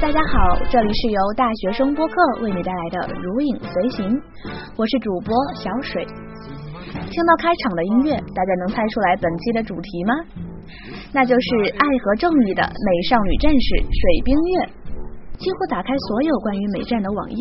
大家好，这里是由大学生播客为你带来的《如影随形》，我是主播小水。听到开场的音乐，大家能猜出来本期的主题吗？那就是爱和正义的美少女战士水冰月。几乎打开所有关于美战的网页，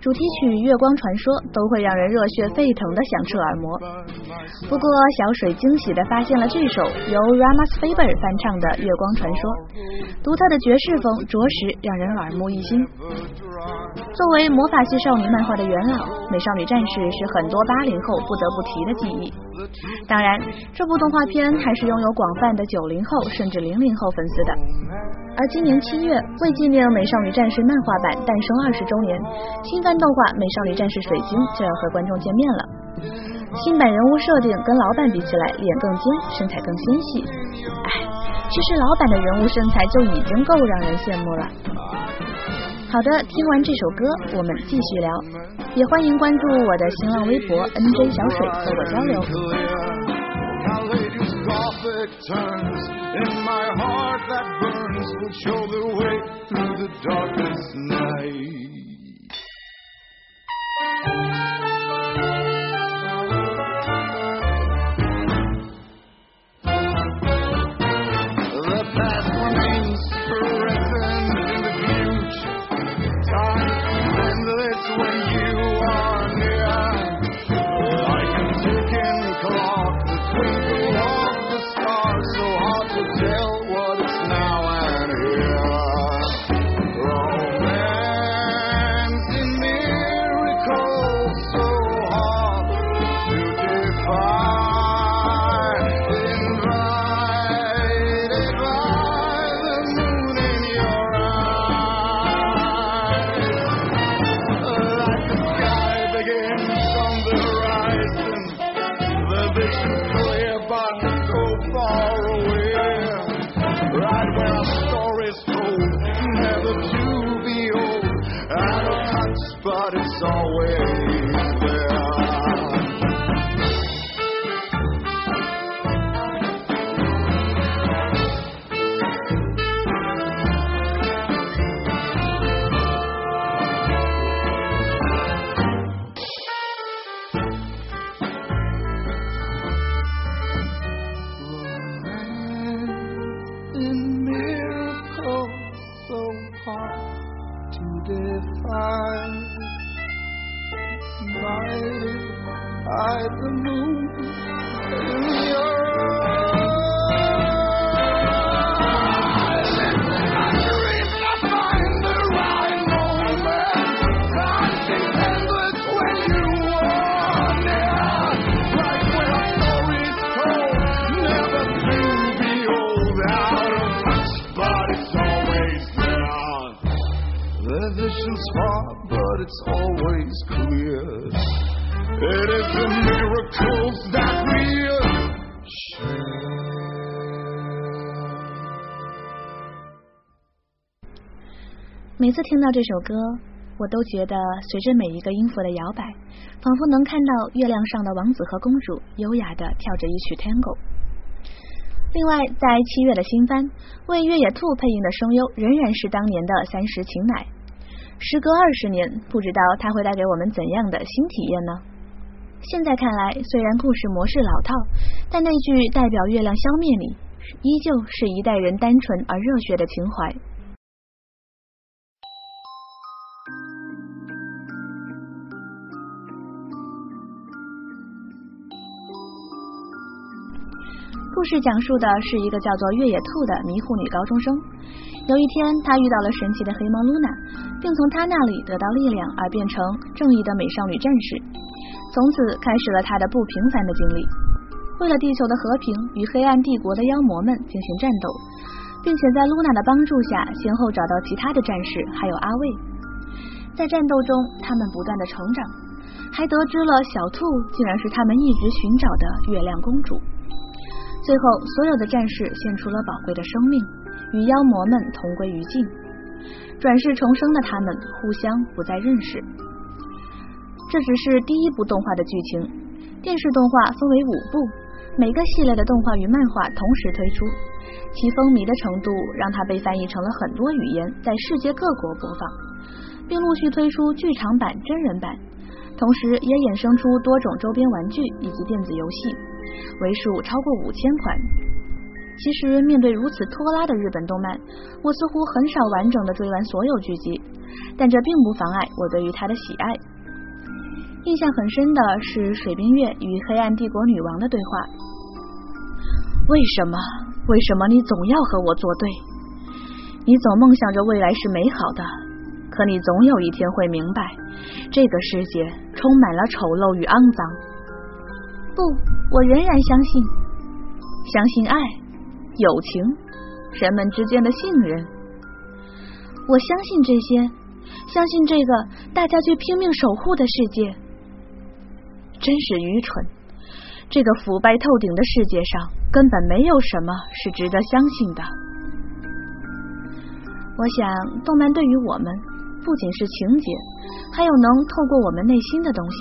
主题曲《月光传说》都会让人热血沸腾的响彻耳膜。不过，小水惊喜的发现了这首由 Ramas Faber 翻唱的《月光传说》，独特的爵士风着实让人耳目一新。作为魔法系少女漫画的元老，《美少女战士》是很多八零后不得不提的记忆。当然，这部动画片还是拥有广泛的九零后甚至零零后粉丝的。而今年七月，为纪念《美少女战士》漫画版诞生二十周年，新番动画《美少女战士水晶》就要和观众见面了。新版人物设定跟老版比起来，脸更尖，身材更纤细。哎，其实老版的人物身材就已经够让人羡慕了。好的，听完这首歌，我们继续聊，也欢迎关注我的新浪微博 NJ 小水和我交流。Will show the way through the darkest time. guided by the moon in your it's always clear. It is the miracles that we are 每次听到这首歌，我都觉得随着每一个音符的摇摆，仿佛能看到月亮上的王子和公主优雅的跳着一曲 Tango。另外，在七月的新番为越野兔配音的声优仍然是当年的三石晴乃。时隔二十年，不知道它会带给我们怎样的新体验呢？现在看来，虽然故事模式老套，但那句代表月亮消灭你，依旧是一代人单纯而热血的情怀。故事讲述的是一个叫做越野兔的迷糊女高中生。有一天，她遇到了神奇的黑猫露娜，并从她那里得到力量，而变成正义的美少女战士。从此开始了她的不平凡的经历。为了地球的和平，与黑暗帝国的妖魔们进行战斗，并且在露娜的帮助下，先后找到其他的战士，还有阿卫。在战斗中，他们不断的成长，还得知了小兔竟然是他们一直寻找的月亮公主。最后，所有的战士献出了宝贵的生命。与妖魔们同归于尽，转世重生的他们互相不再认识。这只是第一部动画的剧情。电视动画分为五部，每个系列的动画与漫画同时推出，其风靡的程度让它被翻译成了很多语言，在世界各国播放，并陆续推出剧场版、真人版，同时也衍生出多种周边玩具以及电子游戏，为数超过五千款。其实，面对如此拖拉的日本动漫，我似乎很少完整的追完所有剧集，但这并不妨碍我对于它的喜爱。印象很深的是水冰月与黑暗帝国女王的对话：“为什么？为什么你总要和我作对？你总梦想着未来是美好的，可你总有一天会明白，这个世界充满了丑陋与肮脏。不，我仍然相信，相信爱。”友情，人们之间的信任，我相信这些，相信这个大家却拼命守护的世界，真是愚蠢！这个腐败透顶的世界上，根本没有什么是值得相信的。我想，动漫对于我们，不仅是情节，还有能透过我们内心的东西。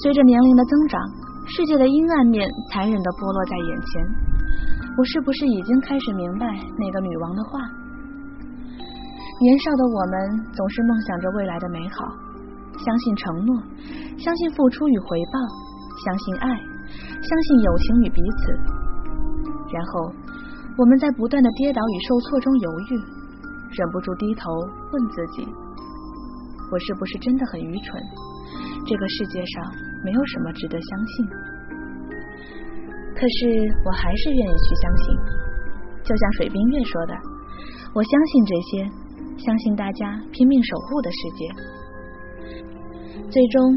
随着年龄的增长，世界的阴暗面残忍的剥落在眼前。我是不是已经开始明白那个女王的话？年少的我们总是梦想着未来的美好，相信承诺，相信付出与回报，相信爱，相信友情与彼此。然后，我们在不断的跌倒与受挫中犹豫，忍不住低头问自己：我是不是真的很愚蠢？这个世界上没有什么值得相信。可是我还是愿意去相信，就像水冰月说的：“我相信这些，相信大家拼命守护的世界。”最终，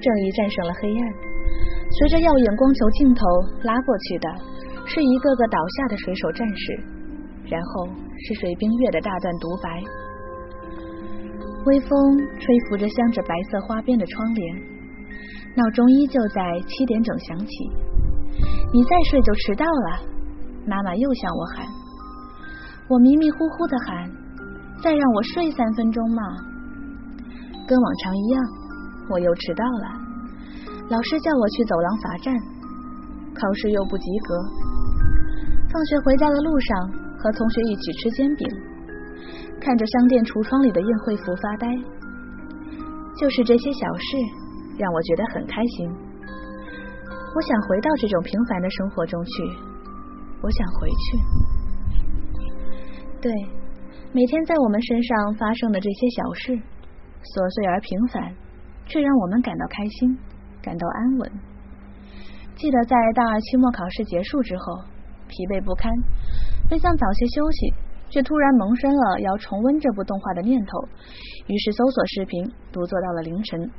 正义战胜了黑暗。随着耀眼光球镜头拉过去的，是一个个倒下的水手战士，然后是水冰月的大段独白。微风吹拂着镶着白色花边的窗帘，闹钟依旧在七点整响起。你再睡就迟到了，妈妈又向我喊。我迷迷糊糊的喊：“再让我睡三分钟嘛。”跟往常一样，我又迟到了。老师叫我去走廊罚站，考试又不及格。放学回家的路上，和同学一起吃煎饼，看着商店橱窗里的宴会服发呆。就是这些小事，让我觉得很开心。我想回到这种平凡的生活中去，我想回去。对，每天在我们身上发生的这些小事，琐碎而平凡，却让我们感到开心，感到安稳。记得在大二期末考试结束之后，疲惫不堪，本想早些休息，却突然萌生了要重温这部动画的念头，于是搜索视频，独坐到了凌晨。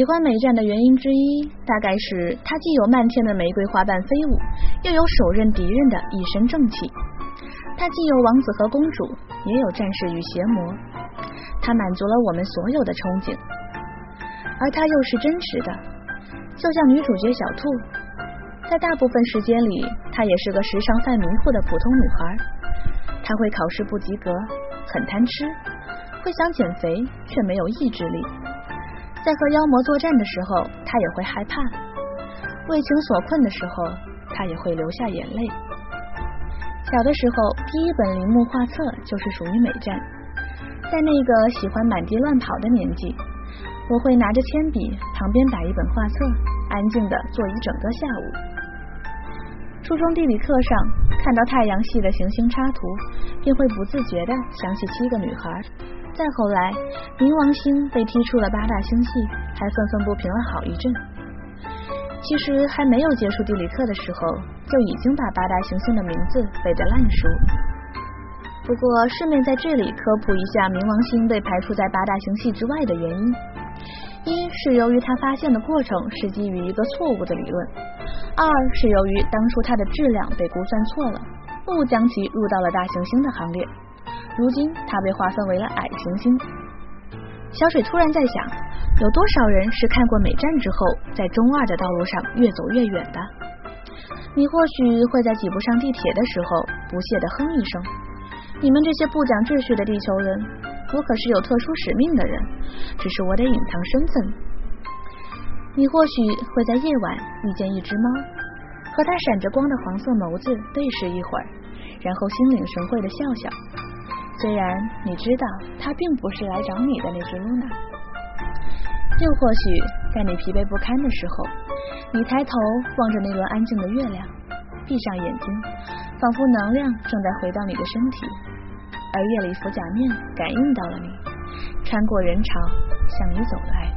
喜欢美战的原因之一，大概是它既有漫天的玫瑰花瓣飞舞，又有手刃敌人的一身正气。它既有王子和公主，也有战士与邪魔。它满足了我们所有的憧憬，而它又是真实的，就像女主角小兔。在大部分时间里，她也是个时常犯迷糊的普通女孩。她会考试不及格，很贪吃，会想减肥，却没有意志力。在和妖魔作战的时候，他也会害怕；为情所困的时候，他也会流下眼泪。小的时候，第一本铃木画册就是属于美战。在那个喜欢满地乱跑的年纪，我会拿着铅笔，旁边摆一本画册，安静的坐一整个下午。初中地理课上看到太阳系的行星插图，便会不自觉的想起七个女孩。再后来，冥王星被踢出了八大星系，还愤愤不平了好一阵。其实还没有结束地理课的时候，就已经把八大行星的名字背得烂熟。不过顺便在这里科普一下冥王星被排除在八大星系之外的原因：一是由于他发现的过程是基于一个错误的理论，二是由于当初它的质量被估算错了，误将其入到了大行星的行列。如今它被划分为了矮行星。小水突然在想，有多少人是看过美战之后，在中二的道路上越走越远的？你或许会在挤不上地铁的时候不屑的哼一声：“你们这些不讲秩序的地球人，我可是有特殊使命的人，只是我得隐藏身份。”你或许会在夜晚遇见一只猫，和它闪着光的黄色眸子对视一会儿，然后心领神会的笑笑。虽然你知道他并不是来找你的那只露娜，又或许在你疲惫不堪的时候，你抬头望着那轮安静的月亮，闭上眼睛，仿佛能量正在回到你的身体，而夜里服假面感应到了你，穿过人潮向你走来。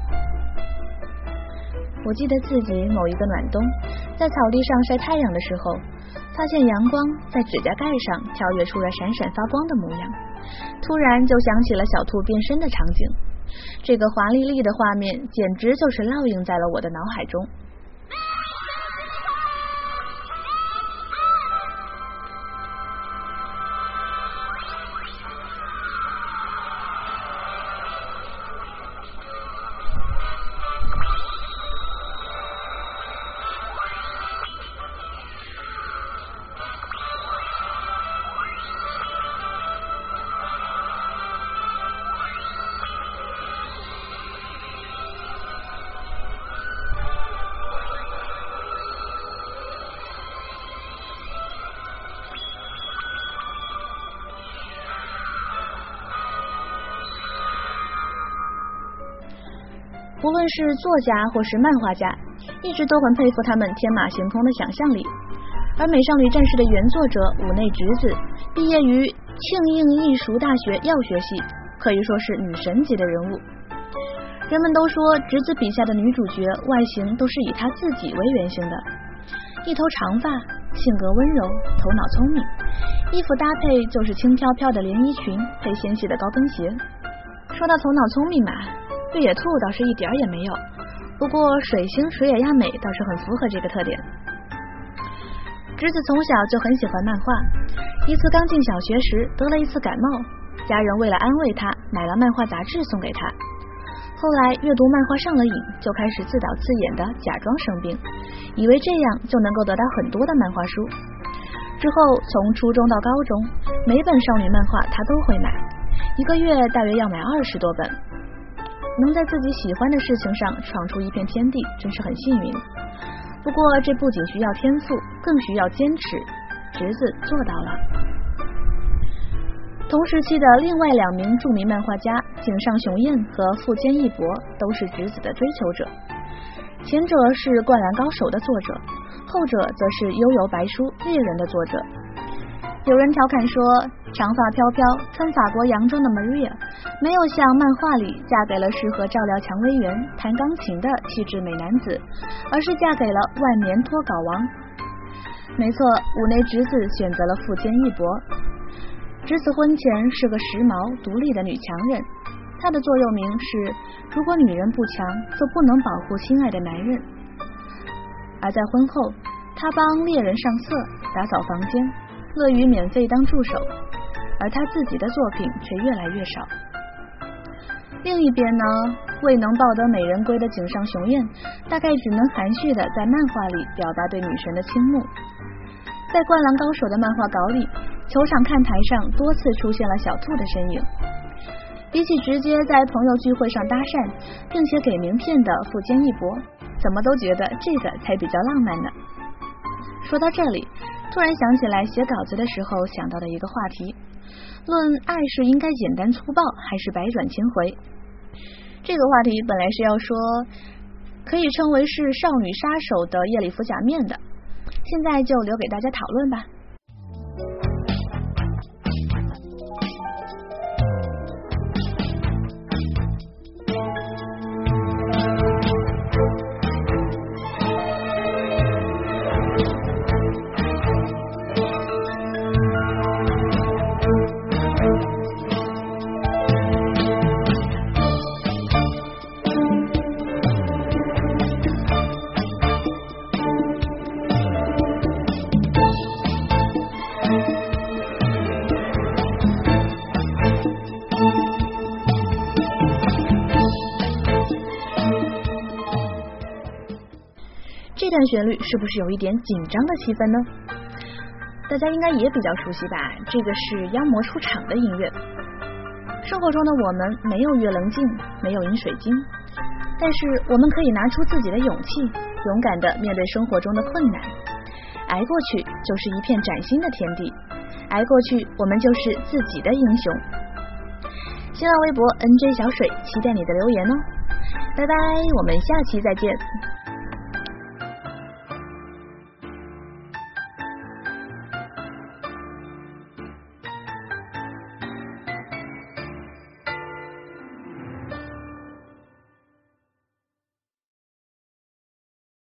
我记得自己某一个暖冬，在草地上晒太阳的时候，发现阳光在指甲盖上跳跃出了闪闪发光的模样。突然就想起了小兔变身的场景，这个华丽丽的画面简直就是烙印在了我的脑海中。不论是作家或是漫画家，一直都很佩服他们天马行空的想象力。而《美少女战士》的原作者五内直子，毕业于庆应义塾大学药学系，可以说是女神级的人物。人们都说直子笔下的女主角外形都是以她自己为原型的，一头长发，性格温柔，头脑聪明，衣服搭配就是轻飘飘的连衣裙配纤细的高跟鞋。说到头脑聪明嘛。越野兔倒是一点儿也没有，不过水星水野亚美倒是很符合这个特点。侄子从小就很喜欢漫画，一次刚进小学时得了一次感冒，家人为了安慰他，买了漫画杂志送给他。后来阅读漫画上了瘾，就开始自导自演的假装生病，以为这样就能够得到很多的漫画书。之后从初中到高中，每本少女漫画他都会买，一个月大约要买二十多本。能在自己喜欢的事情上闯出一片天地，真是很幸运。不过，这不仅需要天赋，更需要坚持。侄子做到了。同时期的另外两名著名漫画家井上雄彦和富坚义博都是侄子的追求者。前者是《灌篮高手》的作者，后者则是《悠游白书》猎人的作者。有人调侃说。长发飘飘、穿法国洋装的 Maria，没有像漫画里嫁给了适合照料蔷薇园、弹钢琴的气质美男子，而是嫁给了万年脱稿王。没错，五内直子选择了富坚义博。直子婚前是个时髦独立的女强人，她的座右铭是：如果女人不强，就不能保护心爱的男人。而在婚后，她帮猎人上色、打扫房间，乐于免费当助手。而他自己的作品却越来越少。另一边呢，未能抱得美人归的井上雄彦，大概只能含蓄的在漫画里表达对女神的倾慕。在《灌篮高手》的漫画稿里，球场看台上多次出现了小兔的身影。比起直接在朋友聚会上搭讪，并且给名片的富坚义博，怎么都觉得这个才比较浪漫呢。说到这里，突然想起来写稿子的时候想到的一个话题。论爱是应该简单粗暴，还是百转千回？这个话题本来是要说可以称为是少女杀手的夜里服假面的，现在就留给大家讨论吧。段旋律是不是有一点紧张的气氛呢？大家应该也比较熟悉吧？这个是妖魔出场的音乐。生活中的我们没有月棱镜，没有饮水晶，但是我们可以拿出自己的勇气，勇敢的面对生活中的困难，挨过去就是一片崭新的天地，挨过去我们就是自己的英雄。新浪微博 NJ 小水，期待你的留言哦，拜拜，我们下期再见。